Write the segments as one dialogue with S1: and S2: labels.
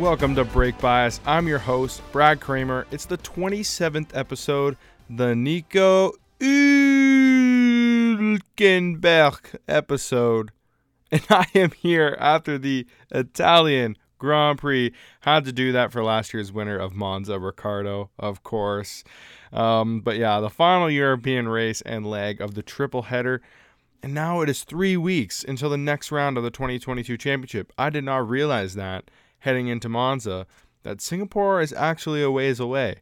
S1: Welcome to Brake Bias. I'm your host, Brad Kramer. It's the 27th episode, the Nico Hülkenberg episode. And I am here after the Italian Grand Prix. Had to do that for last year's winner of Monza, Ricciardo, of course. Um, but yeah, the final European race and leg of the triple header. And now it is three weeks until the next round of the 2022 championship. I did not realize that heading into Monza, that Singapore is actually a ways away.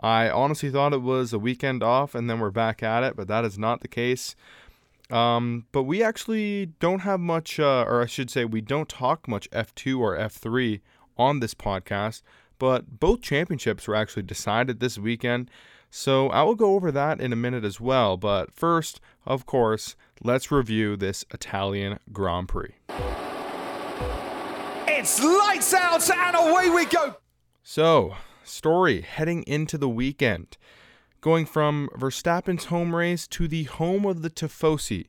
S1: I honestly thought it was a weekend off and then we're back at it, but that is not the case. Um, but we actually don't have much, uh, or I should say, we don't talk much F2 or F3 on this podcast, but both championships were actually decided this weekend. So I will go over that in a minute as well. But first, of course, let's review this Italian Grand Prix.
S2: It's lights out and away we go.
S1: So, story heading into the weekend. Going from Verstappen's home race to the home of the Tifosi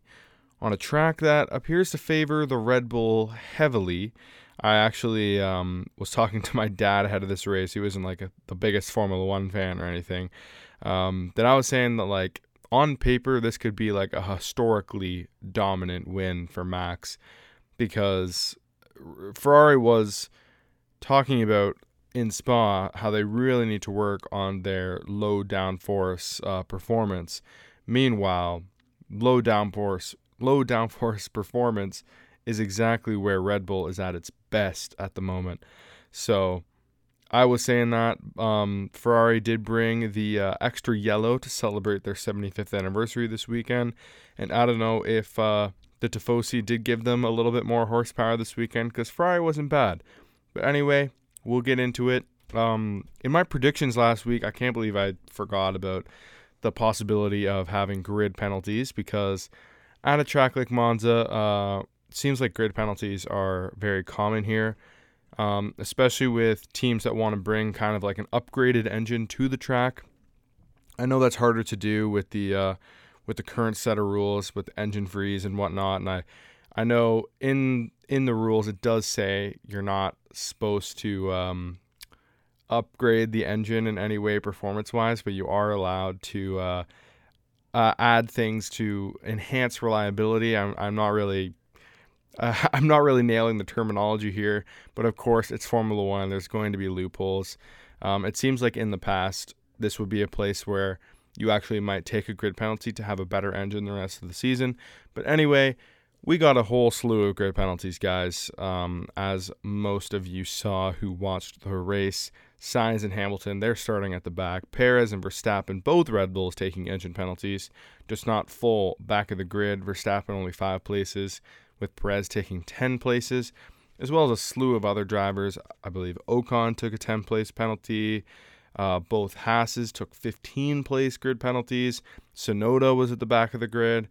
S1: on a track that appears to favor the Red Bull heavily. I actually um, was talking to my dad ahead of this race. He wasn't like a, the biggest Formula One fan or anything. Um, that I was saying that like on paper this could be like a historically dominant win for Max because Ferrari was talking about in Spa how they really need to work on their low downforce uh, performance. Meanwhile, low downforce low downforce performance is exactly where Red Bull is at its best at the moment. So I was saying that um, Ferrari did bring the uh, extra yellow to celebrate their 75th anniversary this weekend, and I don't know if uh, the Tifosi did give them a little bit more horsepower this weekend because Ferrari wasn't bad. But anyway, we'll get into it. Um, in my predictions last week, I can't believe I forgot about the possibility of having grid penalties because at a track like Monza, uh, seems like grid penalties are very common here, um, especially with teams that want to bring kind of like an upgraded engine to the track. I know that's harder to do with the uh, with the current set of rules with engine freeze and whatnot, and I I know in in the rules it does say you're not supposed to um, upgrade the engine in any way performance wise, but you are allowed to uh, uh, add things to enhance reliability. I'm I'm not really uh, I'm not really nailing the terminology here, but of course it's Formula One. There's going to be loopholes. Um, it seems like in the past this would be a place where you actually might take a grid penalty to have a better engine the rest of the season. But anyway, we got a whole slew of grid penalties, guys. Um, as most of you saw who watched the race, Sainz and Hamilton, they're starting at the back. Perez and Verstappen, both Red Bulls taking engine penalties, just not full back of the grid. Verstappen only five places, with Perez taking 10 places, as well as a slew of other drivers. I believe Ocon took a 10 place penalty. Uh, both Haas's took 15 place grid penalties. Tsunoda was at the back of the grid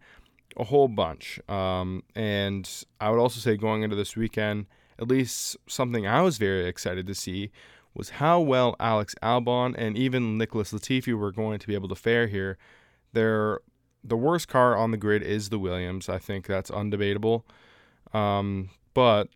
S1: a whole bunch. Um, and I would also say going into this weekend, at least something I was very excited to see was how well Alex Albon and even Nicholas Latifi were going to be able to fare here. They're, the worst car on the grid is the Williams. I think that's undebatable. Um, but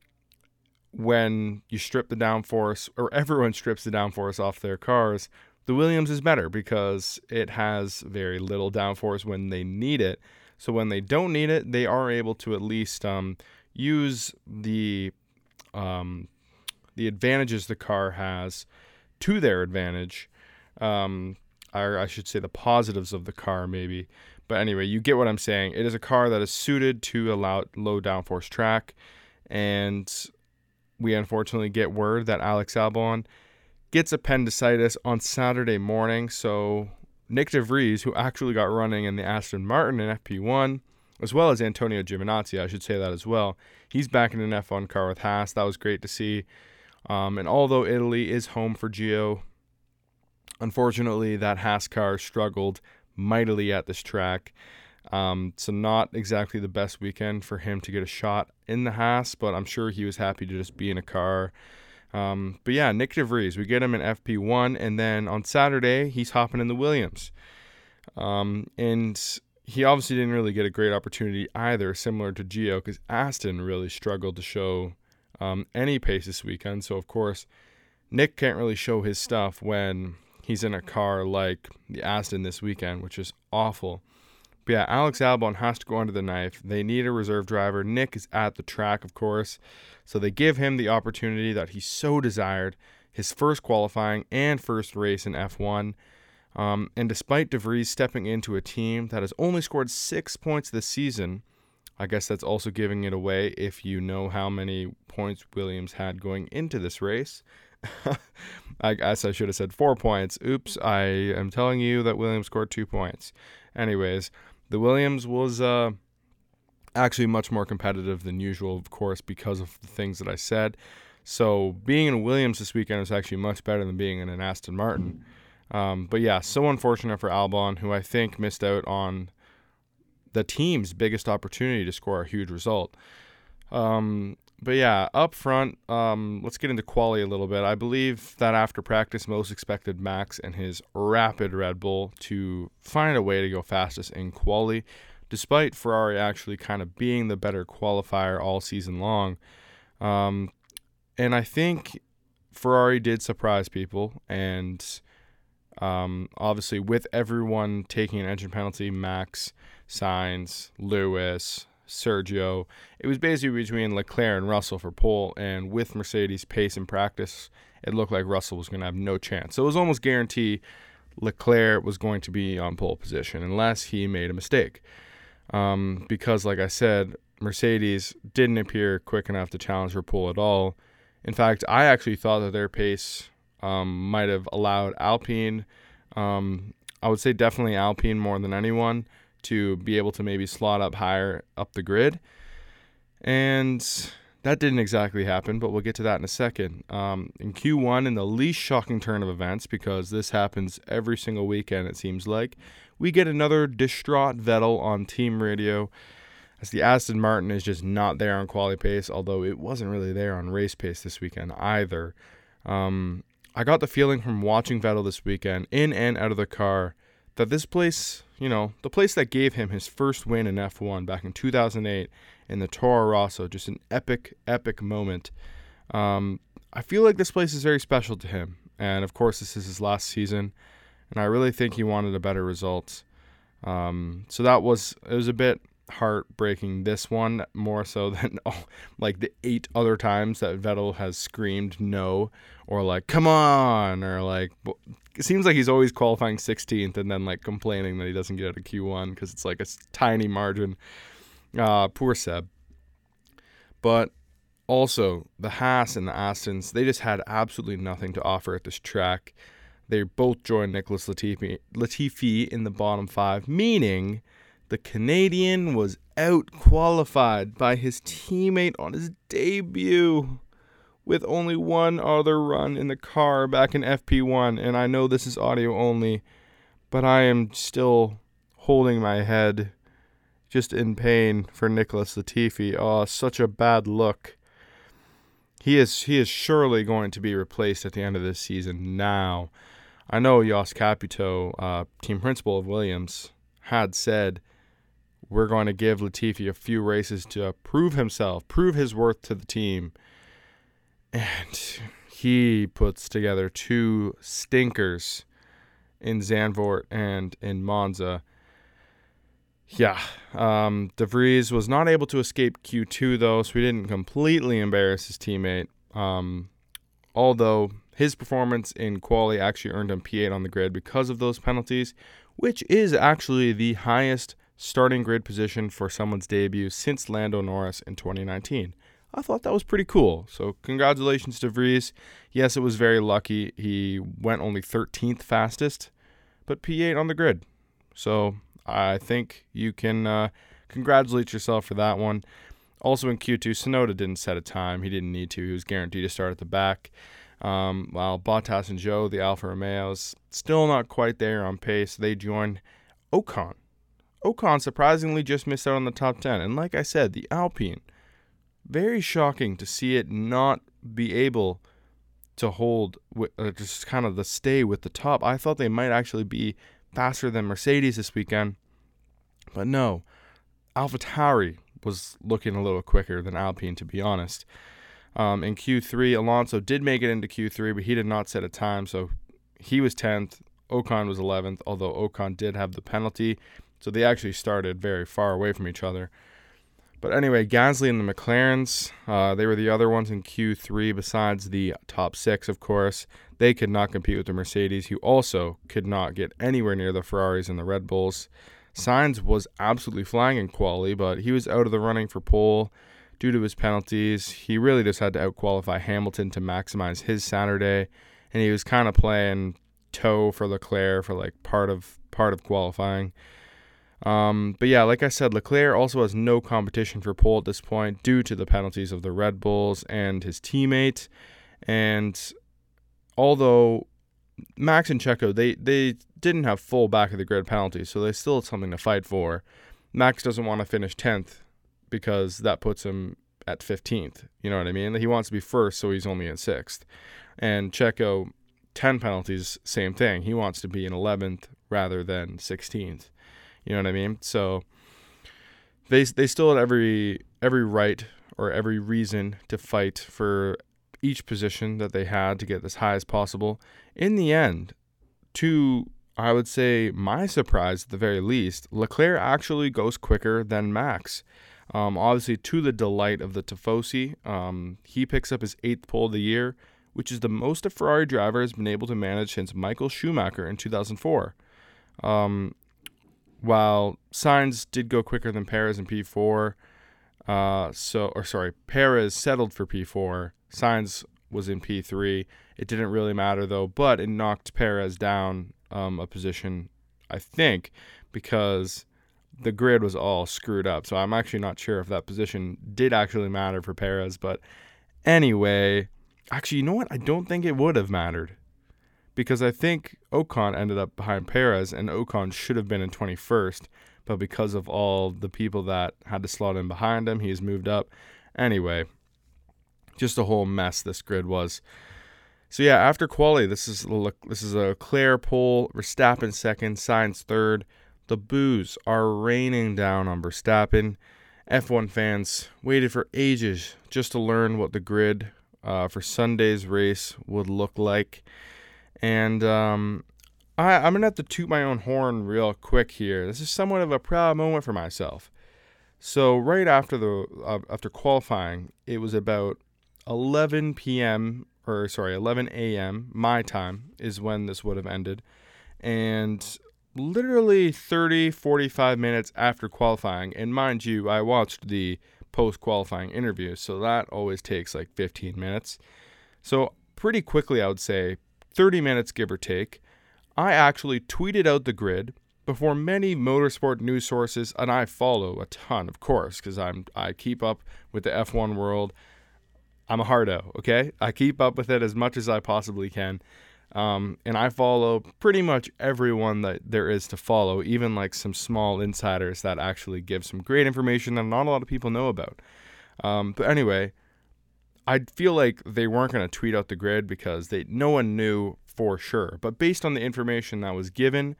S1: when you strip the downforce, or everyone strips the downforce off their cars, the Williams is better because it has very little downforce when they need it. So when they don't need it, they are able to at least um, use the um, the advantages the car has to their advantage. Um, or I should say the positives of the car, maybe. But anyway, you get what I'm saying. It is a car that is suited to a low, low downforce track, and we unfortunately get word that Alex Albon gets appendicitis on Saturday morning. So Nyck de Vries, who actually got running in the Aston Martin in FP1, as well as Antonio Giovinazzi, I should say that as well. He's back in an F1 car with Haas. That was great to see. Um, and although Italy is home for Gio, unfortunately, that Haas car struggled mightily at this track. Um, so not exactly the best weekend for him to get a shot in the Haas, but I'm sure he was happy to just be in a car um, but yeah, Nyck de Vries, we get him in FP1, and then on Saturday he's hopping in the Williams. Um, and he obviously didn't really get a great opportunity either, similar to Gio, because Aston really struggled to show um, any pace this weekend. So of course, Nyck can't really show his stuff when he's in a car like the Aston this weekend, which is awful. But yeah, Alex Albon has to go under the knife. They need a reserve driver. Nyck is at the track, of course. So they give him the opportunity that he so desired his first qualifying and first race in F1. Um, and despite DeVries stepping into a team that has only scored six points this season, I guess that's also giving it away if you know how many points Williams had going into this race. I guess I should have said four points. Oops, I am telling you that Williams scored two points. Anyways, the Williams was uh, actually much more competitive than usual, of course, because of the things that I said. So being in a Williams this weekend was actually much better than being in an Aston Martin. Um, but yeah, so unfortunate for Albon, who I think missed out on the team's biggest opportunity to score a huge result. Um, but yeah, up front, um, let's get into quality a little bit. I believe that after practice, most expected Max and his rapid Red Bull to find a way to go fastest in quality, despite Ferrari actually kind of being the better qualifier all season long. Um, and I think Ferrari did surprise people, and um, obviously with everyone taking an engine penalty, Max, Sainz, Lewis, Sergio, it was basically between Leclerc and Russell for pole, and with Mercedes' pace in practice, it looked like Russell was going to have no chance. So it was almost guaranteed Leclerc was going to be on pole position unless he made a mistake. Um, because, like I said, Mercedes didn't appear quick enough to challenge for pole at all. In fact, I actually thought that their pace um, might have allowed Alpine, um, I would say definitely Alpine more than anyone, to be able to maybe slot up higher up the grid. And that didn't exactly happen, but we'll get to that in a second. Um, in Q1, in the least shocking turn of events, because this happens every single weekend, it seems like, we get another distraught Vettel on team radio as the Aston Martin is just not there on quality pace, although it wasn't really there on race pace this weekend either. Um, I got the feeling from watching Vettel this weekend, in and out of the car, that this place, you know, the place that gave him his first win in F1 back in 2008 in the Toro Rosso, just an epic, epic moment. Um, I feel like this place is very special to him. And of course, this is his last season, and I really think he wanted a better result. Um, so that was, it was a bit heartbreaking this one more so than oh, like the eight other times that Vettel has screamed no or like come on or like it seems like he's always qualifying 16th and then like complaining that he doesn't get out of Q1 because it's like a tiny margin. Uh, poor Seb. But also the Haas and the Astons, they just had absolutely nothing to offer at this track. They both joined Nicholas Latifi, Latifi in the bottom five, meaning the Canadian was out qualified by his teammate on his debut with only one other run in the car back in FP1. And I know this is audio only, but I am still holding my head just in pain for Nicholas Latifi. Oh, such a bad look. He is he is surely going to be replaced at the end of this season now. I know Jost Capito, uh, team principal of Williams, had said we're going to give Latifi a few races to prove himself, prove his worth to the team. And he puts together two stinkers in Zandvoort and in Monza. Yeah, um, was not able to escape Q2 though, so he didn't completely embarrass his teammate. Um, although his performance in quali actually earned him P8 on the grid because of those penalties, which is actually the highest starting grid position for someone's debut since Lando Norris in 2019. I thought that was pretty cool. So, congratulations to Vries. Yes, it was very lucky. He went only 13th fastest, but P8 on the grid. So, I think you can uh, congratulate yourself for that one. Also in Q2, Tsunoda didn't set a time. He didn't need to. He was guaranteed to start at the back. Um, while Bottas and Zhou, the Alfa Romeos, still not quite there on pace. They joined Ocon Ocon surprisingly just missed out on the top 10. And like I said, the Alpine, very shocking to see it not be able to hold, uh, just kind of the stay with the top. I thought they might actually be faster than Mercedes this weekend. But no, AlphaTauri was looking a little quicker than Alpine, to be honest. Um, in Q3, Alonso did make it into Q3, but he did not set a time, so he was 10th. Ocon was 11th, although Ocon did have the penalty, so they actually started very far away from each other. But anyway, Gasly and the McLarens, uh, they were the other ones in Q3 besides the top six, of course. They could not compete with the Mercedes, who also could not get anywhere near the Ferraris and the Red Bulls. Sainz was absolutely flying in quali, but he was out of the running for pole due to his penalties. He really just had to outqualify Hamilton to maximize his Saturday, and he was kind of playing tow for Leclerc for like part of part of qualifying. Um, but yeah, like I said, Leclerc also has no competition for pole at this point due to the penalties of the Red Bulls and his teammate. And although Max and Checo, they, they didn't have full back of the grid penalties, so they still had something to fight for. Max doesn't want to finish 10th because that puts him at 15th. You know what I mean? He wants to be first, so he's only in sixth. And Checo, 10 penalties, same thing. He wants to be in 11th rather than 16th. You know what I mean? So they they still had every every right or every reason to fight for each position that they had to get as high as possible. In the end, to I would say my surprise at the very least, Leclerc actually goes quicker than Max. Um, obviously, to the delight of the Tifosi, um, he picks up his eighth pole of the year, which is the most a Ferrari driver has been able to manage since Michael Schumacher in 2004. Um, while Sainz did go quicker than Perez in P4, uh, so or sorry, Perez settled for P4. Sainz was in P3. It didn't really matter though, but it knocked Perez down um, a position, I think, because the grid was all screwed up. So I'm actually not sure if that position did actually matter for Perez. But anyway, actually, you know what? I don't think it would have mattered because I think Ocon ended up behind Perez, and Ocon should have been in 21st, but because of all the people that had to slot in behind him, he's moved up. Anyway, just a whole mess this grid was. So yeah, after quali, this is this is Leclerc pole, Verstappen second, Sainz third. The boos are raining down on Verstappen. F1 fans waited for ages just to learn what the grid uh, for Sunday's race would look like. And um, I, I'm going to have to toot my own horn real quick here. This is somewhat of a proud moment for myself. So right after the uh, after qualifying, it was about 11 p.m. or sorry 11 a.m. my time is when this would have ended, and literally 30 45 minutes after qualifying, and mind you, I watched the post qualifying interview, so that always takes like 15 minutes. So pretty quickly, I would say 30 minutes give or take, I actually tweeted out the grid before many motorsport news sources, and I follow a ton, of course, because I'm I keep up with the F1 world. I'm a hardo, okay? I keep up with it as much as I possibly can. Um, and I follow pretty much everyone that there is to follow, even like some small insiders that actually give some great information that not a lot of people know about. Um, but anyway, I feel like they weren't going to tweet out the grid because they no one knew for sure. But based on the information that was given,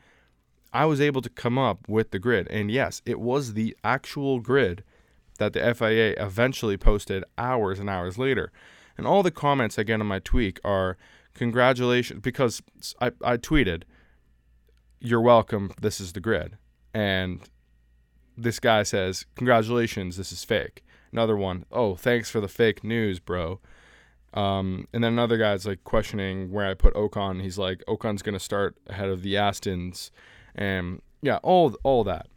S1: I was able to come up with the grid. And yes, it was the actual grid that the FIA eventually posted hours and hours later. And all the comments I get on my tweet are congratulations because I, I tweeted, You're welcome, this is the grid. And this guy says, Congratulations, this is fake. Another one, oh, thanks for the fake news, bro. Um, and then another guy's like questioning where I put Ocon. He's like, Ocon's gonna start ahead of the Astons, and yeah, all all that.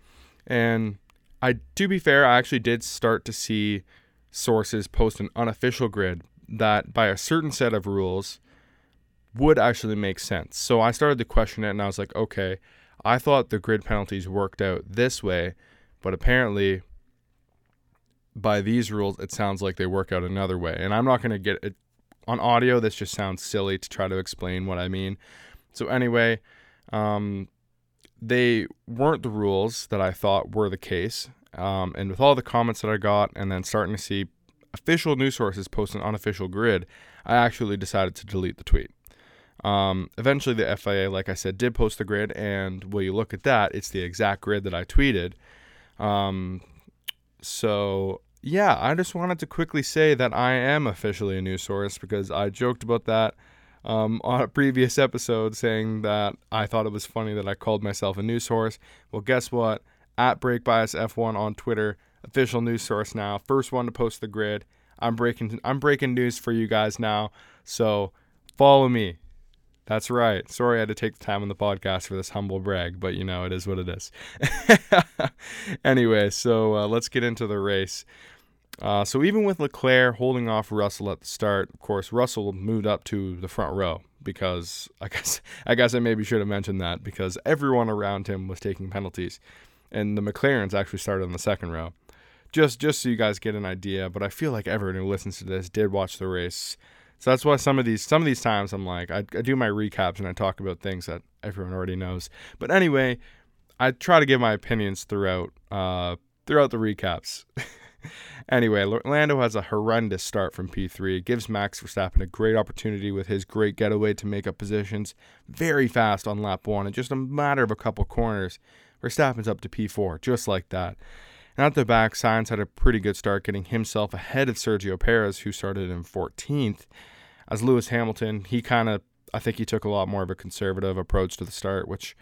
S1: And I, to be fair, I actually did start to see sources post an unofficial grid that, by a certain set of rules, would actually make sense. So I started to question it, and I was like, okay, I thought the grid penalties worked out this way, but apparently by these rules, it sounds like they work out another way. And I'm not going to get it on audio. This just sounds silly to try to explain what I mean. So, anyway, um, they weren't the rules that I thought were the case. Um, and with all the comments that I got, and then starting to see official news sources post an unofficial grid, I actually decided to delete the tweet. Um, eventually, the FIA, like I said, did post the grid, and when you look at that, it's the exact grid that I tweeted. Um, so yeah, I just wanted to quickly say that I am officially a news source because I joked about that um, on a previous episode saying that I thought it was funny that I called myself a news source. Well, guess what? At Brake Bias F1 on Twitter, official news source now. First one to post the grid. I'm breaking I'm breaking news for you guys now. So follow me. That's right. Sorry I had to take the time on the podcast for this humble brag, but you know, it is what it is. anyway, so uh, let's get into the race. Uh, so even with Leclerc holding off Russell at the start, of course, Russell moved up to the front row because I guess I guess I maybe should have mentioned that because everyone around him was taking penalties, and the McLarens actually started in the second row. Just just so you guys get an idea, but I feel like everyone who listens to this did watch the race. So that's why some of these some of these times I'm like I, I do my recaps and I talk about things that everyone already knows. But anyway, I try to give my opinions throughout uh, throughout the recaps. anyway, Lando has a horrendous start from P3. It gives Max Verstappen a great opportunity with his great getaway to make up positions very fast on lap one. In just a matter of a couple corners, Verstappen's up to P4, just like that. And at the back, Sainz had a pretty good start, getting himself ahead of Sergio Perez, who started in 14th. As Lewis Hamilton, he kind of, I think he took a lot more of a conservative approach to the start, which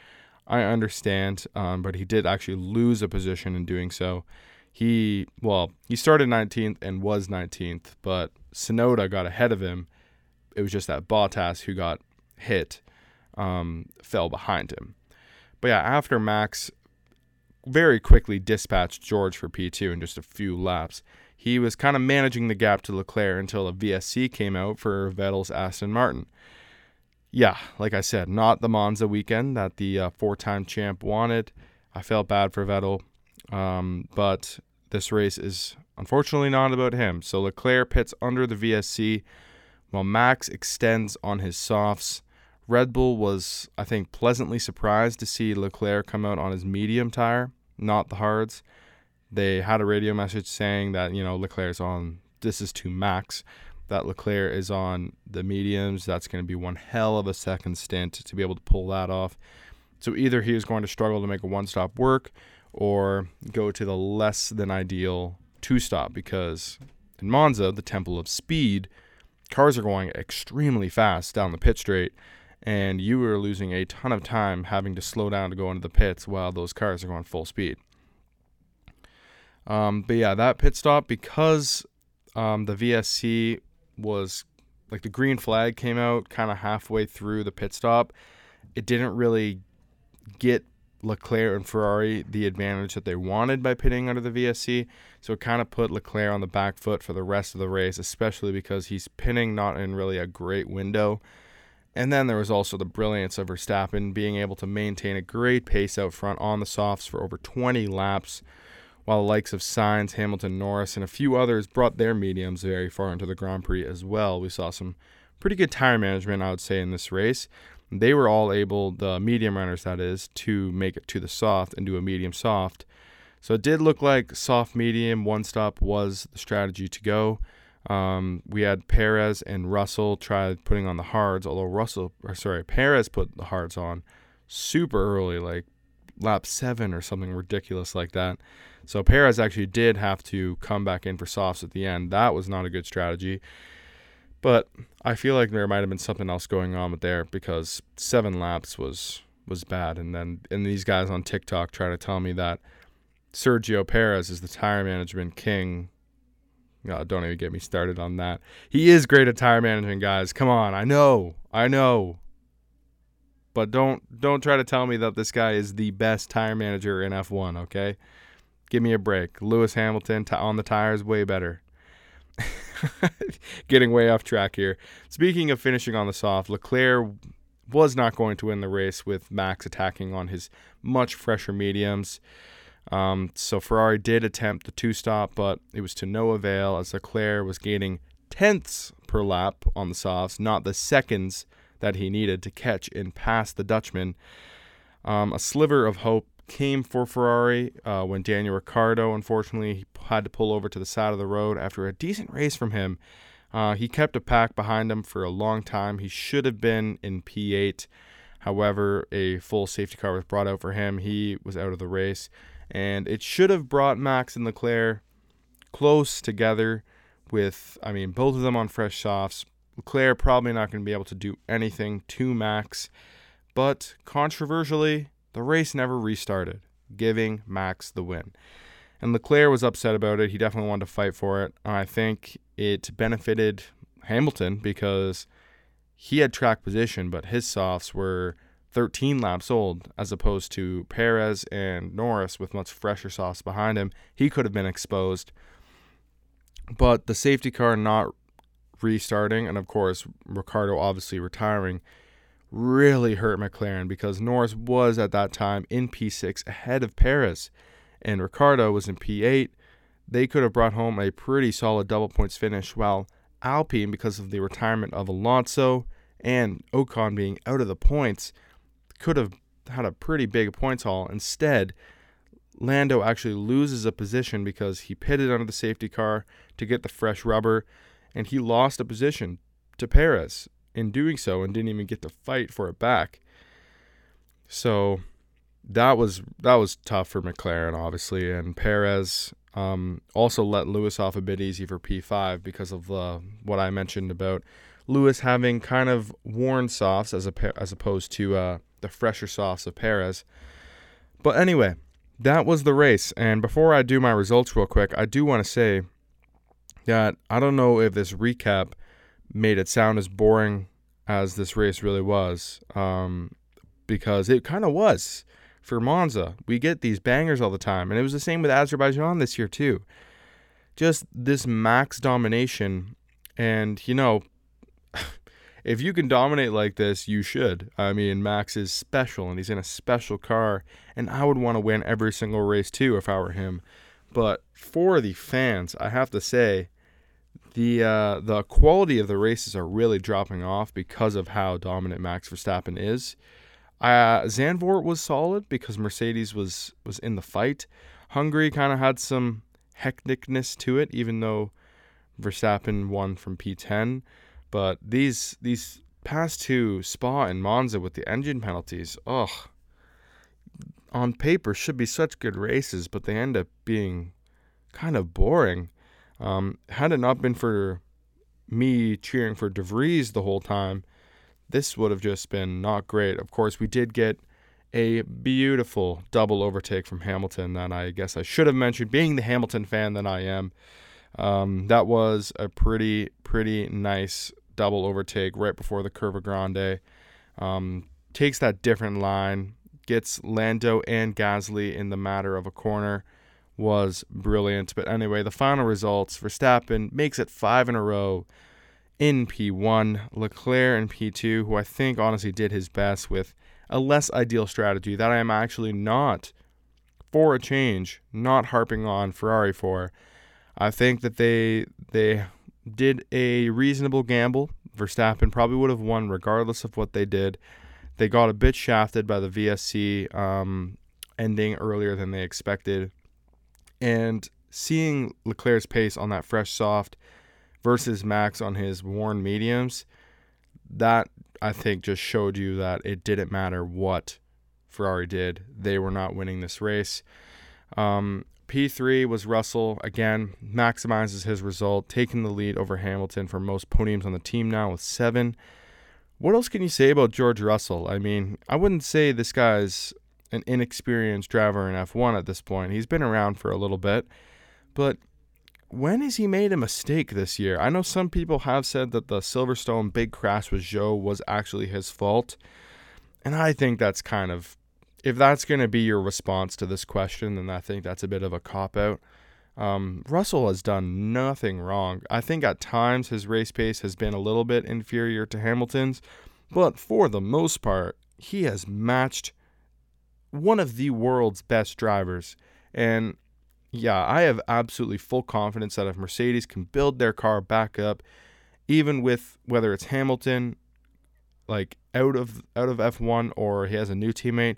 S1: I understand, um, but he did actually lose a position in doing so. He, well, he started 19th and was 19th, but Tsunoda got ahead of him. It was just that Bottas, who got hit, um, fell behind him. But yeah, after Max very quickly dispatched George for P2 in just a few laps. He was kind of managing the gap to Leclerc until a VSC came out for Vettel's Aston Martin. Yeah, like I said, not the Monza weekend that the uh, four time champ wanted. I felt bad for Vettel, um, but this race is unfortunately not about him. So Leclerc pits under the VSC while Max extends on his softs. Red Bull was, I think, pleasantly surprised to see Leclerc come out on his medium tire not the hards. They had a radio message saying that, you know, Leclerc's on, this is to Max, that Leclerc is on the mediums. That's going to be one hell of a second stint to be able to pull that off. So either he is going to struggle to make a one stop work or go to the less than ideal two stop because in Monza, the temple of speed, cars are going extremely fast down the pit straight and you were losing a ton of time having to slow down to go into the pits while those cars are going full speed. Um, but yeah, that pit stop because um, the VSC was like the green flag came out kind of halfway through the pit stop. It didn't really get Leclerc and Ferrari the advantage that they wanted by pitting under the VSC. So it kind of put Leclerc on the back foot for the rest of the race, especially because he's pinning not in really a great window. And then there was also the brilliance of Verstappen being able to maintain a great pace out front on the softs for over 20 laps, while the likes of Sainz, Hamilton, Norris, and a few others brought their mediums very far into the Grand Prix as well. We saw some pretty good tire management, I would say, in this race. They were all able, the medium runners that is, to make it to the soft and do a medium soft. So it did look like soft medium one stop was the strategy to go. Um, we had Perez and Russell try putting on the hards, although Russell, or sorry, Perez put the hards on super early, like lap seven or something ridiculous like that. So Perez actually did have to come back in for softs at the end. That was not a good strategy. But I feel like there might have been something else going on with there because seven laps was was bad. And then and these guys on TikTok try to tell me that Sergio Perez is the tire management king Oh, don't even get me started on that. He is great at tire management, guys. Come on, I know, I know. But don't don't try to tell me that this guy is the best tire manager in F1. Okay, give me a break. Lewis Hamilton t- on the tires way better. Getting way off track here. Speaking of finishing on the soft, Leclerc was not going to win the race with Max attacking on his much fresher mediums. Um, so Ferrari did attempt the two stop, but it was to no avail as Leclerc was gaining tenths per lap on the softs, not the seconds that he needed to catch and pass the Dutchman. Um, a sliver of hope came for Ferrari uh, when Daniel Ricciardo, unfortunately, had to pull over to the side of the road after a decent race from him. Uh, he kept a pack behind him for a long time. He should have been in P8. However, a full safety car was brought out for him. He was out of the race and it should have brought Max and Leclerc close together with, I mean, both of them on fresh softs. Leclerc probably not going to be able to do anything to Max, but controversially, the race never restarted, giving Max the win. And Leclerc was upset about it. He definitely wanted to fight for it. I think it benefited Hamilton because he had track position, but his softs were 13 laps old as opposed to Perez and Norris with much fresher softs behind him. He could have been exposed. But the safety car not restarting, and of course, Ricciardo obviously retiring, really hurt McLaren because Norris was at that time in P6 ahead of Perez, and Ricciardo was in P8. They could have brought home a pretty solid double points finish, while Alpine, because of the retirement of Alonso and Ocon being out of the points, could have had a pretty big points haul. Instead, Lando actually loses a position because he pitted under the safety car to get the fresh rubber, and he lost a position to Perez in doing so and didn't even get to fight for it back. So that was that was tough for McLaren, obviously, and Perez um, also let Lewis off a bit easy for P5 because of uh, what I mentioned about Lewis having kind of worn softs as a as opposed to uh, the fresher softs of Perez. But anyway, that was the race. And before I do my results real quick, I do want to say that I don't know if this recap made it sound as boring as this race really was, um, because it kind of was for Monza. We get these bangers all the time, and it was the same with Azerbaijan this year too. Just this max domination, and you know, if you can dominate like this, you should. I mean, Max is special, and he's in a special car, and I would want to win every single race too if I were him. But for the fans, I have to say, the uh, the quality of the races are really dropping off because of how dominant Max Verstappen is. Uh, Zandvoort was solid because Mercedes was was in the fight. Hungary kind of had some hecticness to it, even though Verstappen won from P10. But these these past two Spa and Monza with the engine penalties, ugh, on paper should be such good races, but they end up being kind of boring. Um, had it not been for me cheering for De Vries the whole time, this would have just been not great. Of course, we did get a beautiful double overtake from Hamilton that I guess I should have mentioned, being the Hamilton fan that I am. Um, that was a pretty, pretty nice double overtake right before the Curva Grande. Um, takes that different line, gets Lando and Gasly in the matter of a corner was brilliant. But anyway, the final results Verstappen makes it five in a row in P1, Leclerc in P2, who I think honestly did his best with a less ideal strategy that I am actually not, for a change, not harping on Ferrari for. I think that they they did a reasonable gamble. Verstappen probably would have won regardless of what they did. They got a bit shafted by the VSC um, ending earlier than they expected. And seeing Leclerc's pace on that fresh soft versus Max on his worn mediums, that I think just showed you that it didn't matter what Ferrari did. They were not winning this race. Um, P3 was Russell, again, maximizes his result, taking the lead over Hamilton for most podiums on the team now with seven. What else can you say about George Russell? I mean, I wouldn't say this guy's an inexperienced driver in F1 at this point. He's been around for a little bit, but when has he made a mistake this year? I know some people have said that the Silverstone big crash with Zhou was actually his fault, and I think that's kind of if that's going to be your response to this question, then I think that's a bit of a cop out. Um, Russell has done nothing wrong. I think at times his race pace has been a little bit inferior to Hamilton's, but for the most part, he has matched one of the world's best drivers. And yeah, I have absolutely full confidence that if Mercedes can build their car back up, even with whether it's Hamilton, like out of out of F1 or he has a new teammate,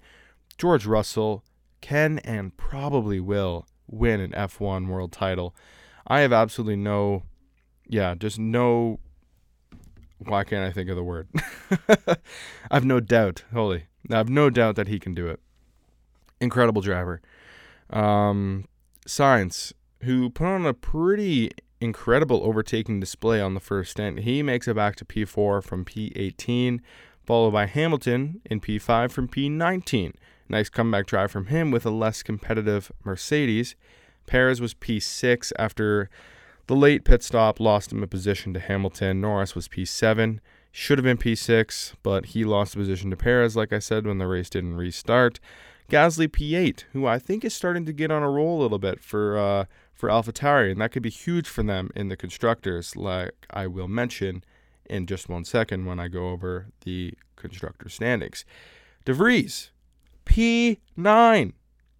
S1: George Russell can and probably will win an F1 world title. I have absolutely no, yeah, just no. Why can't I think of the word? I have no doubt. Holy, I have no doubt that he can do it incredible driver. Um, Sainz, who put on a pretty incredible overtaking display on the first stint. He makes it back to P4 from P18, followed by Hamilton in P5 from P19. Nice comeback drive from him with a less competitive Mercedes. Perez was P6 after the late pit stop lost him a position to Hamilton. Norris was P7. Should have been P6, but he lost the position to Perez, like I said, when the race didn't restart. Gasly P8, who I think is starting to get on a roll a little bit for uh, for AlphaTauri, and that could be huge for them in the constructors, like I will mention in just one second when I go over the constructor standings. De Vries, P9,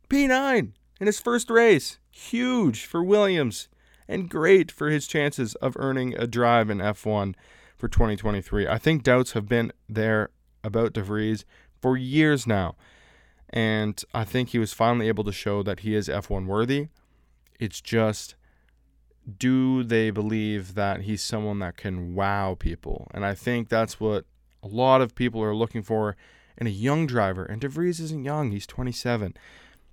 S1: P9 in his first race, huge for Williams, and great for his chances of earning a drive in F1 for 2023. I think doubts have been there about De Vries for years now. And I think he was finally able to show that he is F1 worthy. It's just, do they believe that he's someone that can wow people? And I think that's what a lot of people are looking for in a young driver. And De Vries isn't young, he's 27.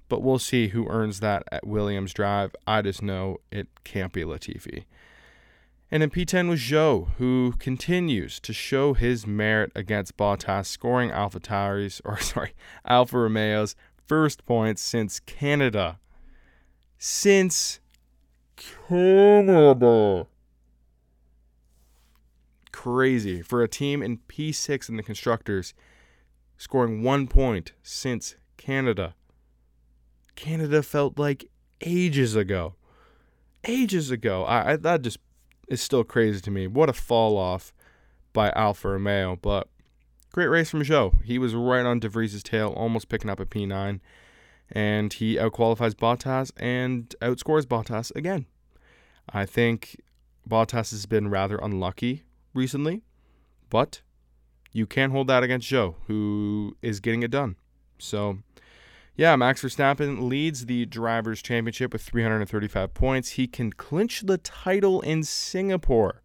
S1: But we'll see who earns that at Williams Drive. I just know it can't be Latifi. And in P10 was Zhou, who continues to show his merit against Bottas, scoring Alpha Tauri's, or sorry, Alfa Romeo's first points since Canada. Since Canada. Crazy for a team in P6 in the constructors, scoring one point since Canada. Canada felt like ages ago. Ages ago. I, I that just is still crazy to me. What a fall off by Alfa Romeo, but great race from Zhou. He was right on De Vries' tail, almost picking up a P9, and he outqualifies Bottas and outscores Bottas again. I think Bottas has been rather unlucky recently, but you can't hold that against Zhou, who is getting it done. So yeah, Max Verstappen leads the Drivers' Championship with 335 points. He can clinch the title in Singapore.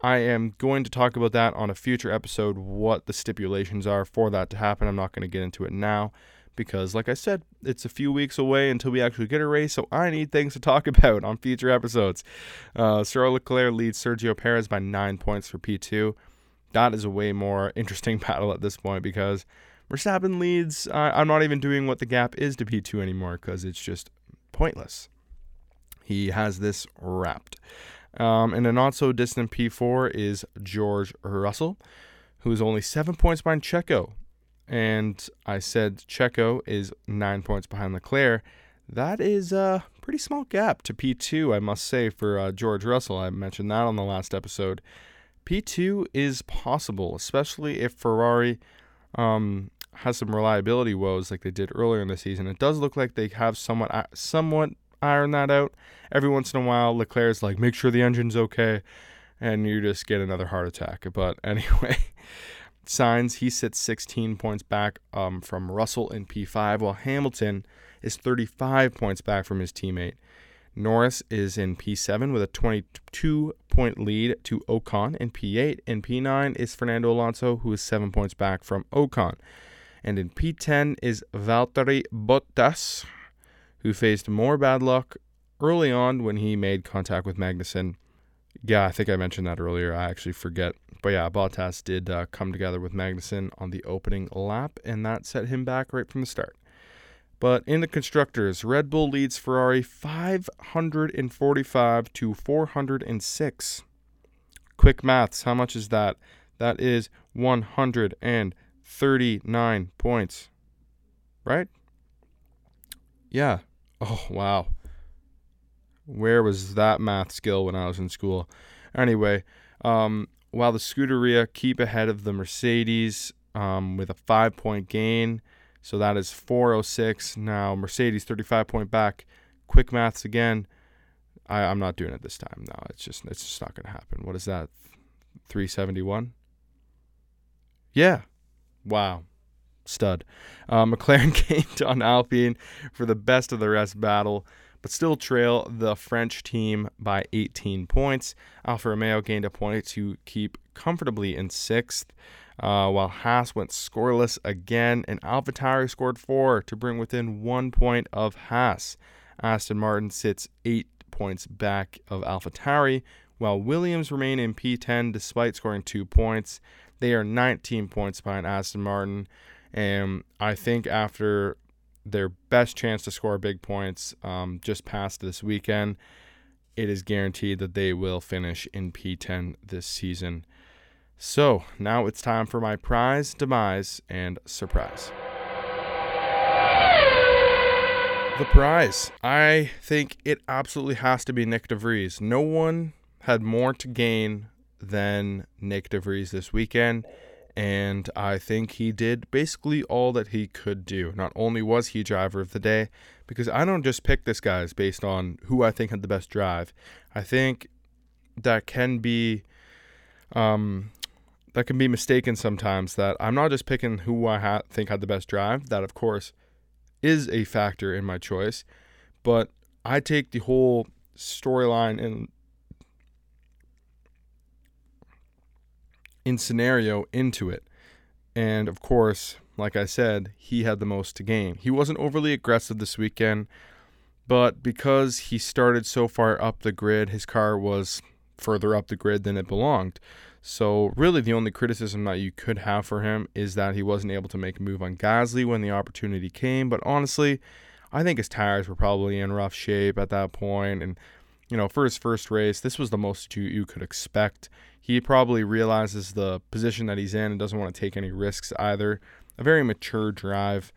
S1: I am going to talk about that on a future episode, what the stipulations are for that to happen. I'm not going to get into it now because, like I said, it's a few weeks away until we actually get a race, so I need things to talk about on future episodes. Uh, Leclerc leads Sergio Perez by nine points for P2. That is a way more interesting battle at this point because Verstappen leads. Uh, I'm not even doing what the gap is to P2 anymore because it's just pointless. He has this wrapped. Um, and a not so distant P4 is George Russell, who is only seven points behind Checo. And I said Checo is nine points behind Leclerc. That is a pretty small gap to P2, I must say, for uh, George Russell. I mentioned that on the last episode. P2 is possible, especially if Ferrari um, has some reliability woes like they did earlier in the season. It does look like they have somewhat somewhat ironed that out. Every once in a while, Leclerc's like, make sure the engine's okay, and you just get another heart attack. But anyway, Sainz he sits 16 points back um, from Russell in P5, while Hamilton is 35 points back from his teammate. Norris is in P7 with a 22 point lead to Ocon in P8. In P9 is Fernando Alonso, who is 7 points back from Ocon. And in P10 is Valtteri Bottas, who faced more bad luck early on when he made contact with Magnussen. Yeah, I think I mentioned that earlier. I actually forget. But yeah, Bottas did uh, come together with Magnussen on the opening lap, and that set him back right from the start. But in the constructors, Red Bull leads Ferrari 545 to 406. Quick maths, how much is that? That is 139 points. Right? Yeah. Oh, wow. Where was that math skill when I was in school? Anyway, um, while the Scuderia keep ahead of the Mercedes um, with a five point gain, so that is 406. Now, Mercedes 35 point back. Quick maths again. I, I'm not doing it this time. No, it's just it's just not going to happen. What is that? 371? Yeah. Wow. Stud. Uh, McLaren gained on Alpine for the best of the rest battle, but still trail the French team by 18 points. Alfa Romeo gained a point to keep comfortably in sixth. Uh, while Haas went scoreless again, and AlphaTauri scored four to bring within one point of Haas. Aston Martin sits eight points back of AlphaTauri, while Williams remain in P10 despite scoring two points. They are 19 points behind Aston Martin, and I think after their best chance to score big points um, just past this weekend, it is guaranteed that they will finish in P10 this season. So now it's time for my prize, demise, and surprise. The prize. I think it absolutely has to be Nyck de Vries. No one had more to gain than Nyck de Vries this weekend, and I think he did basically all that he could do. Not only was he driver of the day, because I don't just pick this guys based on who I think had the best drive. I think that can be um, that can be mistaken sometimes. That I'm not just picking who I ha- think had the best drive. That of course is a factor in my choice, but I take the whole storyline and in scenario into it. And of course, like I said, he had the most to gain. He wasn't overly aggressive this weekend, but because he started so far up the grid, his car was further up the grid than it belonged. So, really, the only criticism that you could have for him is that he wasn't able to make a move on Gasly when the opportunity came. But honestly, I think his tires were probably in rough shape at that point. And, you know, for his first race, this was the most you, you could expect. He probably realizes the position that he's in and doesn't want to take any risks either. A very mature drive.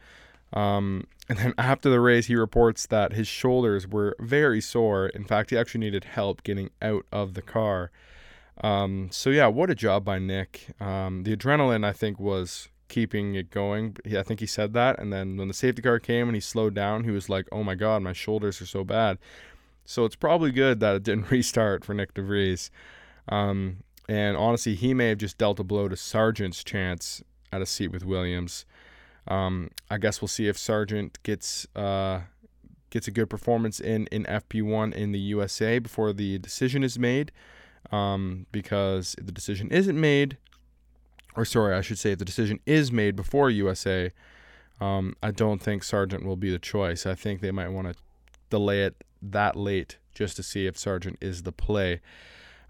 S1: Um, and then after the race, he reports that his shoulders were very sore. In fact, he actually needed help getting out of the car. Um, so yeah, what a job by Nyck. Um, the adrenaline I think was keeping it going. I think he said that, and then when the safety car came and he slowed down, he was like, "Oh my God, my shoulders are so bad." So it's probably good that it didn't restart for Nyck de Vries. Um, and honestly, he may have just dealt a blow to Sargent's chance at a seat with Williams. Um, I guess we'll see if Sargent gets uh, gets a good performance in in FP1 in the USA before the decision is made um, because if the decision isn't made, or sorry, I should say, if the decision is made before USA, um, I don't think Sargent will be the choice. I think they might want to delay it that late just to see if Sargent is the play.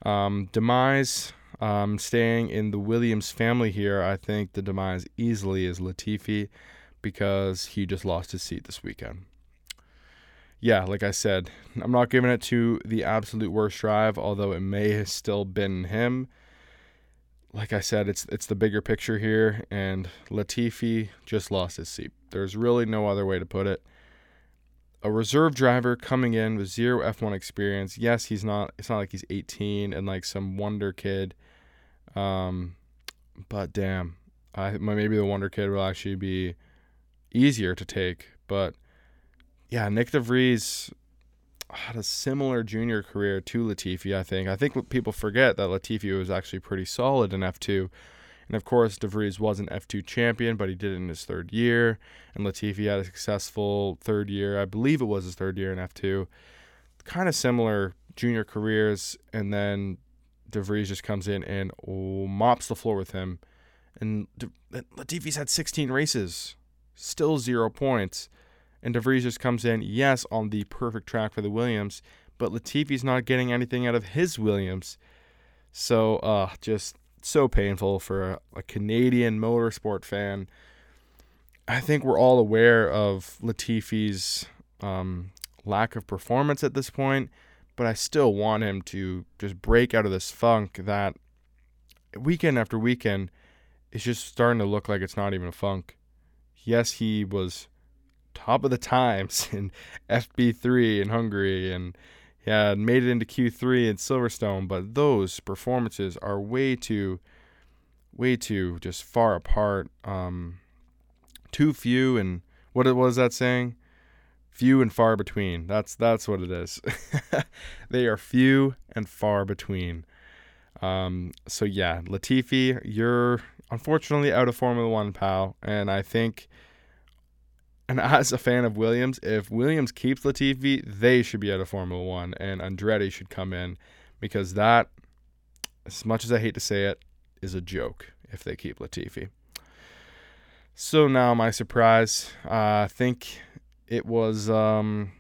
S1: Um, demise, um, staying in the Williams family here, I think the demise easily is Latifi because he just lost his seat this weekend yeah, like I said, I'm not giving it to the absolute worst drive, although it may have still been him. Like I said, it's it's the bigger picture here, and Latifi just lost his seat. There's really no other way to put it. A reserve driver coming in with zero F1 experience. Yes, he's not. It's not like he's 18 and like some wonder kid. Um, but damn, I maybe the wonder kid will actually be easier to take, but yeah, Nyck de Vries had a similar junior career to Latifi, I think. I think people forget that Latifi was actually pretty solid in F2. And of course, De Vries was an F2 champion, but he did it in his third year. And Latifi had a successful third year. I believe it was his third year in F2. Kind of similar junior careers. And then De Vries just comes in and mops the floor with him. And De- Latifi's had 16 races, still zero points. And De Vries just comes in, yes, on the perfect track for the Williams, but Latifi's not getting anything out of his Williams. So, uh, just so painful for a, a Canadian motorsport fan. I think we're all aware of Latifi's um, lack of performance at this point, but I still want him to just break out of this funk that weekend after weekend is just starting to look like it's not even a funk. Yes, he was top of the times in FP3 in Hungary and yeah, made it into Q3 in Silverstone, but those performances are way too, way too just far apart. Um, too few and what was that saying? Few and far between. That's that's what it is. they are few and far between. Um, so yeah, Latifi, you're unfortunately out of Formula One, pal, and I think and as a fan of Williams, if Williams keeps Latifi, they should be out of Formula One, and Andretti should come in because that, as much as I hate to say it, is a joke if they keep Latifi. So now my surprise, uh, I think it was um,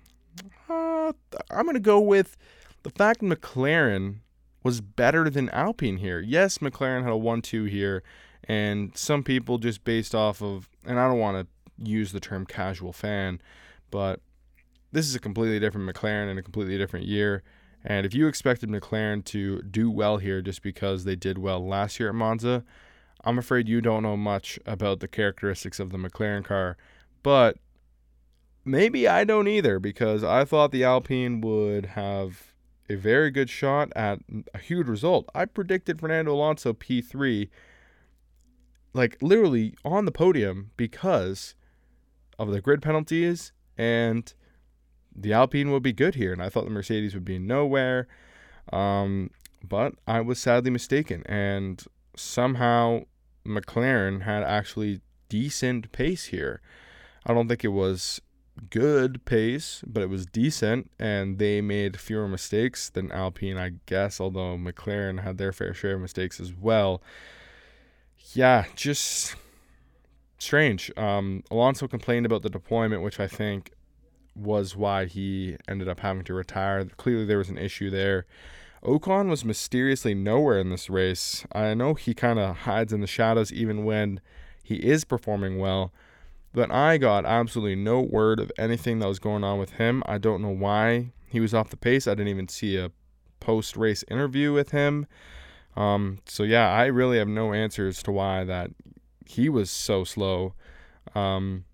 S1: uh, I'm going to go with the fact McLaren was better than Alpine here. Yes, McLaren had a 1 2 here, and some people just based off of, and I don't want to use the term casual fan, but this is a completely different McLaren and a completely different year. And if you expected McLaren to do well here just because they did well last year at Monza, I'm afraid you don't know much about the characteristics of the McLaren car. But maybe I don't either because I thought the Alpine would have a very good shot at a huge result. I predicted Fernando Alonso P3 like literally on the podium because of the grid penalties and the Alpine would be good here, and I thought the Mercedes would be nowhere. Um, but I was sadly mistaken, and somehow McLaren had actually decent pace here. I don't think it was good pace, but it was decent, and they made fewer mistakes than Alpine, I guess, although McLaren had their fair share of mistakes as well. Yeah, just strange. Um, Alonso complained about the deployment, which I think was why he ended up having to retire. Clearly, there was an issue there. Ocon was mysteriously nowhere in this race. I know he kind of hides in the shadows even when he is performing well, but I got absolutely no word of anything that was going on with him. I don't know why he was off the pace. I didn't even see a post race interview with him. Um, so yeah, I really have no answers to why that he was so slow. Um,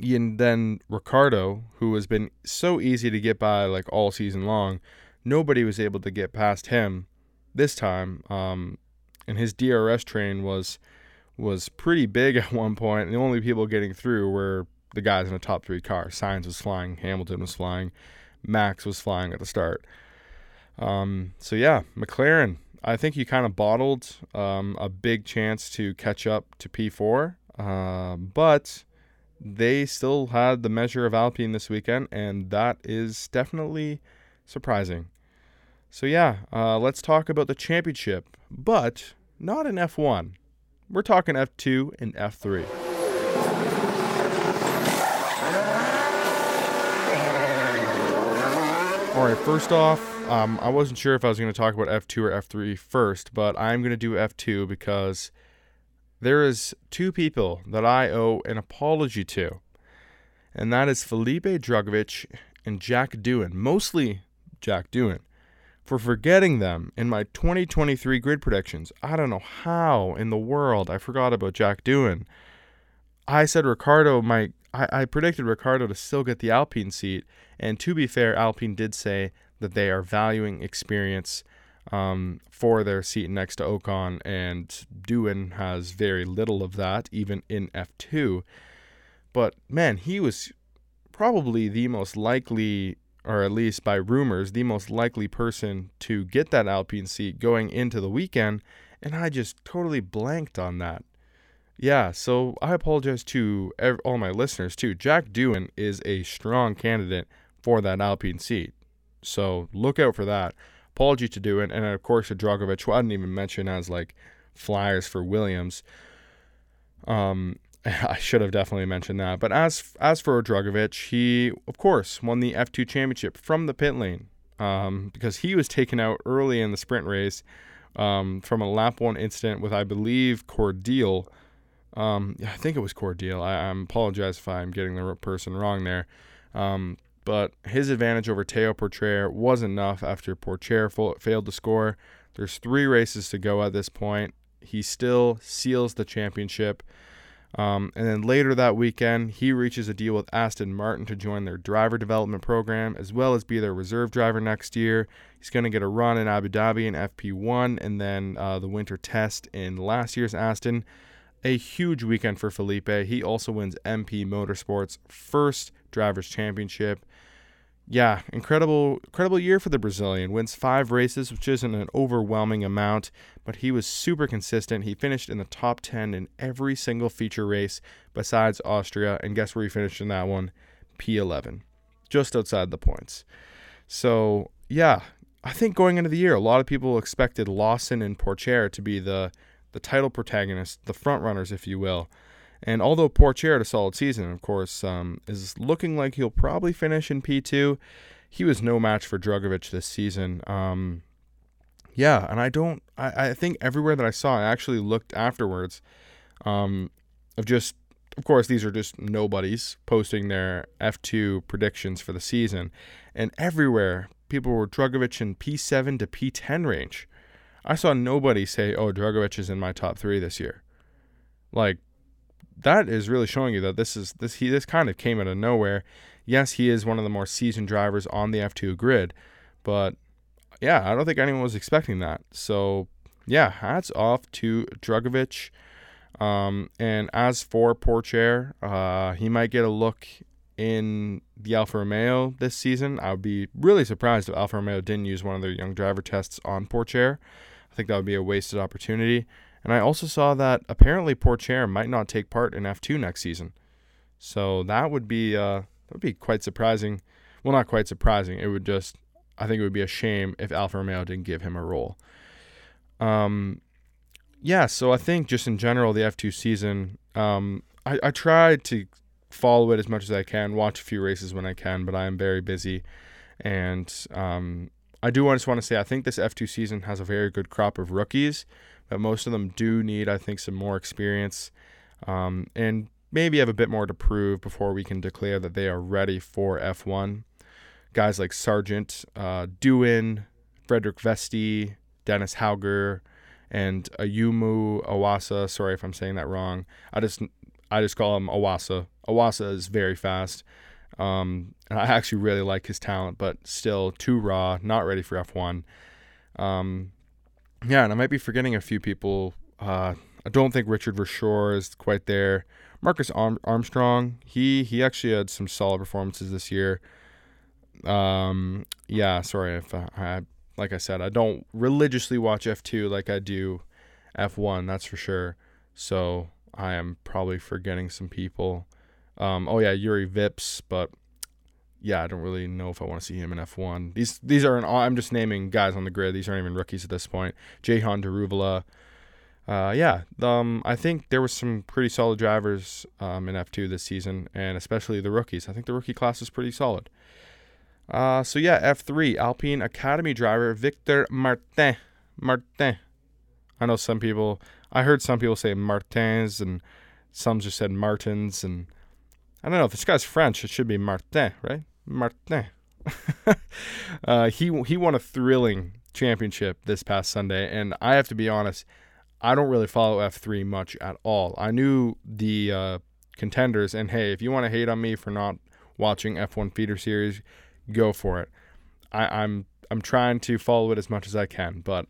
S1: and then Ricciardo, who has been so easy to get by like all season long, nobody was able to get past him this time. Um, and his DRS train was was pretty big at one point. And the only people getting through were the guys in the top three car. Sainz was flying, Hamilton was flying, Max was flying at the start. Um, so yeah, McLaren. I think he kind of bottled um, a big chance to catch up to P4, uh, but they still had the measure of Alpine this weekend, and that is definitely surprising. So, yeah, uh, let's talk about the championship, but not in F1. We're talking F2 and F3. All right, first off, um, I wasn't sure if I was going to talk about F2 or F3 first, but I'm going to do F2 because there is two people that I owe an apology to, and that is Felipe Drugovich and Jack Doohan, mostly Jack Doohan, for forgetting them in my 2023 grid predictions. I don't know how in the world I forgot about Jack Doohan. I said Ricciardo. I, I predicted Ricciardo to still get the Alpine seat, and to be fair, Alpine did say that they are valuing experience um, for their seat next to Ocon, and Doohan has very little of that, even in F2. But man, he was probably the most likely, or at least by rumors, the most likely person to get that Alpine seat going into the weekend, and I just totally blanked on that. Yeah, so I apologize to all my listeners too. Jack Doohan is a strong candidate for that Alpine seat. So look out for that apology to do it, and of course to Drugovich, who I didn't even mention as like flyers for Williams. Um, I should have definitely mentioned that. But as as for Drugovich, he of course won the F2 championship from the pit lane um, because he was taken out early in the sprint race um, from a lap one incident with I believe Cordeel. Um, I think it was Cordeel. I, I apologize if I'm getting the person wrong there. Um, but his advantage over Teo Pourchaire was enough after Pourchaire failed to score. There's three races to go at this point. He still seals the championship. Um, and then later that weekend, he reaches a deal with Aston Martin to join their driver development program, as well as be their reserve driver next year. He's going to get a run in Abu Dhabi in FP1 and then uh, the winter test in last year's Aston. A huge weekend for Felipe. He also wins MP Motorsports' first drivers' championship yeah, incredible, incredible year for the Brazilian. Wins five races, which isn't an overwhelming amount, but he was super consistent. He finished in the top 10 in every single feature race besides Austria. And guess where he finished in that one? P11, just outside the points. So, yeah, I think going into the year, a lot of people expected Lawson and Pourchaire to be the, the title protagonists, the front runners, if you will. And although Pourchaire had a solid season, of course, um, is looking like he'll probably finish in P2, he was no match for Drugovich this season. Um, yeah, and I don't. I, I think everywhere that I saw, I actually looked afterwards. Um, of just, of course, these are just nobodies posting their F2 predictions for the season, and everywhere people were Drugovich in P7 to P10 range. I saw nobody say, "Oh, Drugovich is in my top three this year." Like, that is really showing you that this is this he this kind of came out of nowhere. Yes, he is one of the more seasoned drivers on the F2 grid, but yeah, I don't think anyone was expecting that. So yeah, hats off to Drugovich. Um, and as for Pourchaire, uh, he might get a look in the Alfa Romeo this season. I would be really surprised if Alfa Romeo didn't use one of their young driver tests on Pourchaire. I think that would be a wasted opportunity. And I also saw that apparently Pourchaire might not take part in F2 next season. So that would be uh, that would be quite surprising. Well, not quite surprising. It would just I think it would be a shame if Alfa Romeo didn't give him a role. Um, yeah, so I think just in general, the F2 season, um, I, I tried to follow it as much as I can, watch a few races when I can, but I am very busy. And um, I do just want to say I think this F2 season has a very good crop of rookies, but most of them do need, I think, some more experience um, and maybe have a bit more to prove before we can declare that they are ready for F1 guys like Sargent, uh, Doohan, Frederik Vesti, Dennis Hauger, and Ayumu Iwasa. Sorry if I'm saying that wrong. I just I just call him Iwasa. Iwasa is very fast. Um, I actually really like his talent, but still too raw, not ready for F1. Um, yeah, and I might be forgetting a few people. Uh, I don't think Richard Verschoor is quite there. Marcus Armstrong, he he actually had some solid performances this year. Um, yeah, sorry if I, I, like I said, I don't religiously watch F2 like I do F1, that's for sure. So I am probably forgetting some people. Um, oh yeah, Jüri Vips, but yeah, I don't really know if I want to see him in F1. These these are an, I'm just naming guys on the grid. These aren't even rookies at this point. Jehan Daruvala. Uh, yeah, um, I think there was some pretty solid drivers um, in F2 this season, and especially the rookies. I think the rookie class is pretty solid. Uh, so yeah, F3 Alpine Academy driver Victor Martin. Martin. I know some people. I heard some people say Martins, and some just said Martins, and I don't know if this guy's French. It should be Martin, right? Martin. uh, he he won a thrilling championship this past Sunday, and I have to be honest, I don't really follow F3 much at all. I knew the uh, contenders, and hey, if you want to hate on me for not watching F1 feeder series, go for it. I, I'm I'm trying to follow it as much as I can, but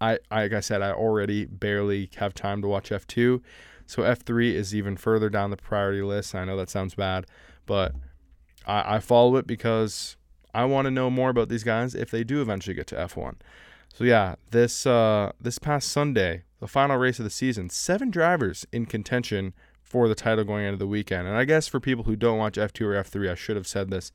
S1: I like I said, I already barely have time to watch F2. So F3 is even further down the priority list. I know that sounds bad, but I, I follow it because I want to know more about these guys if they do eventually get to F1. So yeah, this uh, this past Sunday, the final race of the season, seven drivers in contention for the title going into the weekend. And I guess for people who don't watch F2 or F3, I should have said this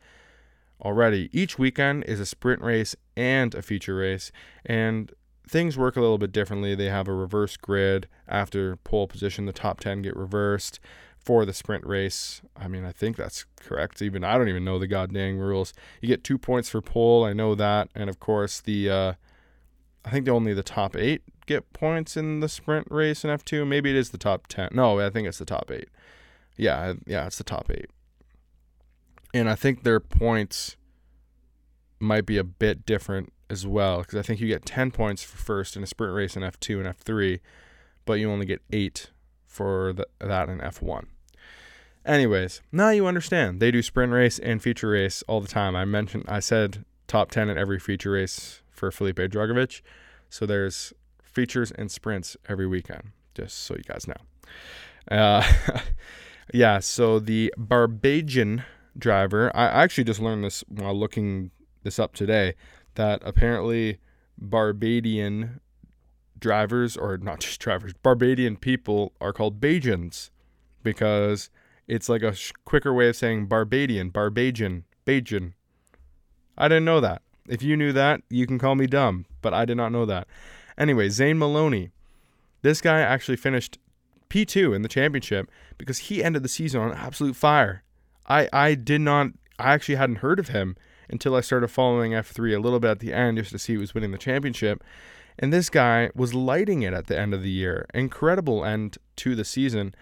S1: already. Each weekend is a sprint race and a feature race, and things work a little bit differently. They have a reverse grid after pole position, the top 10 get reversed for the sprint race. I mean, I think that's correct. Even I don't even know the goddamn rules. You get two points for pole, I know that, and of course the uh, I think only the top eight get points in the sprint race in F2. Maybe it is the top 10. No, I think it's the top eight. Yeah, yeah, it's the top eight and I think their points might be a bit different as well because I think you get 10 points for first in a sprint race in F2 and F3, but you only get 8 for the, that in F1. Anyways, now you understand. They do sprint race and feature race all the time. I mentioned I said top 10 at every feature race for Felipe Drugovich. So there's features and sprints every weekend, just so you guys know. Uh, yeah, so the Barbadian driver. I actually just learned this while looking this up today that apparently Barbadian drivers, or not just drivers, Barbadian people are called Bajans because it's like a sh- quicker way of saying Barbadian, Barbadian, Bajan. I didn't know that. If you knew that, you can call me dumb, but I did not know that. Anyway, Zane Maloney. This guy actually finished P2 in the championship because he ended the season on absolute fire. I I did not I actually hadn't heard of him until I started following F3 a little bit at the end just to see who was winning the championship. And this guy was lighting it at the end of the year. Incredible end to the season.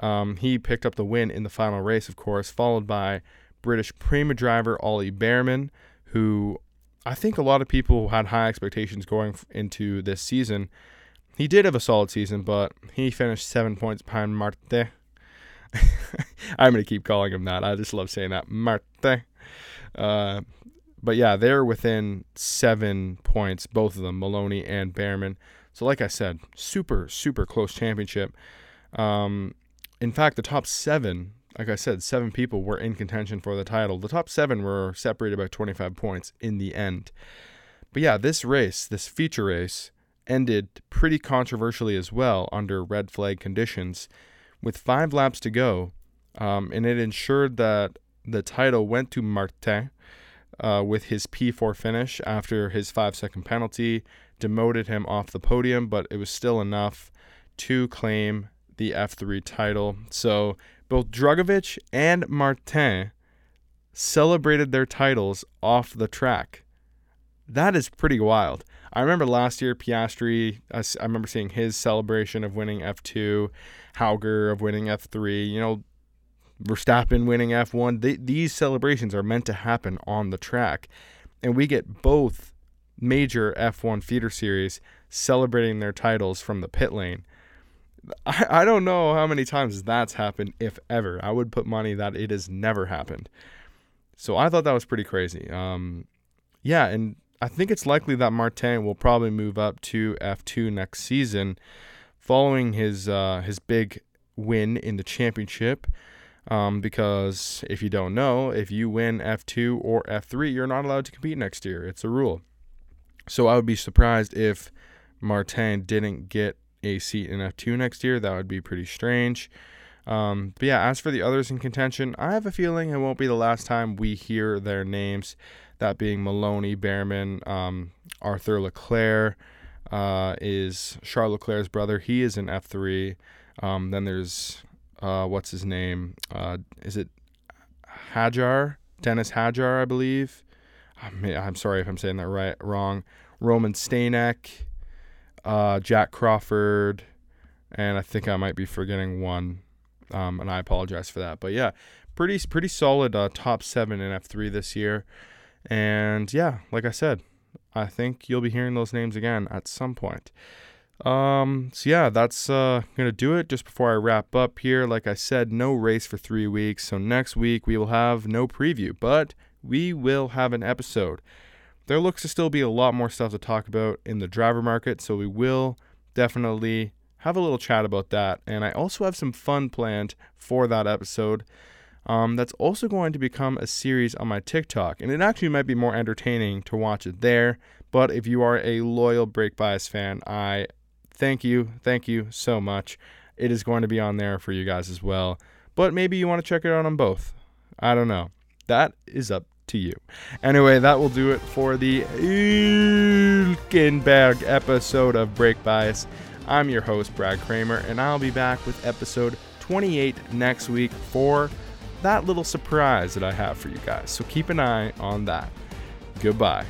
S1: Um, he picked up the win in the final race, of course, followed by British Prema driver Ollie Bearman, who I think a lot of people had high expectations going into this season. He did have a solid season, but he finished seven points behind Marte. I'm going to keep calling him that. I just love saying that. Marte. Uh, but yeah, they're within seven points, both of them, Maloney and Bearman. So, like I said, super, super close championship. Um, in fact, the top seven, like I said, seven people were in contention for the title. The top seven were separated by 25 points in the end. But yeah, this race, this feature race, ended pretty controversially as well under red flag conditions. With five laps to go, um, and it ensured that the title went to Martin uh, with his P4 finish after his five second penalty, demoted him off the podium, but it was still enough to claim the F3 title. So both Drugovich and Martin celebrated their titles off the track. That is pretty wild. I remember last year, Piastri, I, remember seeing his celebration of winning F2, Hauger of winning F3. You know, Verstappen winning F1. They, these celebrations are meant to happen on the track. And we get both major F1 feeder series celebrating their titles from the pit lane. I, I don't know how many times that's happened, if ever. I would put money that it has never happened. So I thought that was pretty crazy. Um, yeah, and I think it's likely that Martin will probably move up to F2 next season, following his uh, his big win in the championship. Um, because if you don't know, if you win F2 or F3, you're not allowed to compete next year. It's a rule. So I would be surprised if Martin didn't get a seat in F2 next year. That would be pretty strange. Um, but yeah, as for the others in contention, I have a feeling it won't be the last time we hear their names. That being Maloney, Bearman, um, Arthur Leclerc uh, is Charles Leclerc's brother. He is in F3. Um, then there's uh, what's his name? Uh, is it Hadjar? Dennis Hadjar, I believe. I'm, I'm sorry if I'm saying that right wrong. Roman Stanek, uh, Jack Crawford, and I think I might be forgetting one. Um, and I apologize for that. But yeah, pretty pretty solid uh, top seven in F3 this year. And yeah, like I said, I think you'll be hearing those names again at some point. Um, so yeah, that's uh, gonna do it. Just before I wrap up here, like I said, no race for three weeks. So next week we will have no preview, but we will have an episode. There looks to still be a lot more stuff to talk about in the driver market, so we will definitely have a little chat about that. And I also have some fun planned for that episode. Um, that's also going to become a series on my TikTok, and it actually might be more entertaining to watch it there. But if you are a loyal Brake Bias fan, I thank you, thank you so much. It is going to be on there for you guys as well. But maybe you want to check it out on both. I don't know. That is up to you. Anyway, that will do it for the Hülkenberg episode of Brake Bias. I'm your host, Brad Kramer, and I'll be back with episode 28 next week for that little surprise that I have for you guys. So keep an eye on that. Goodbye.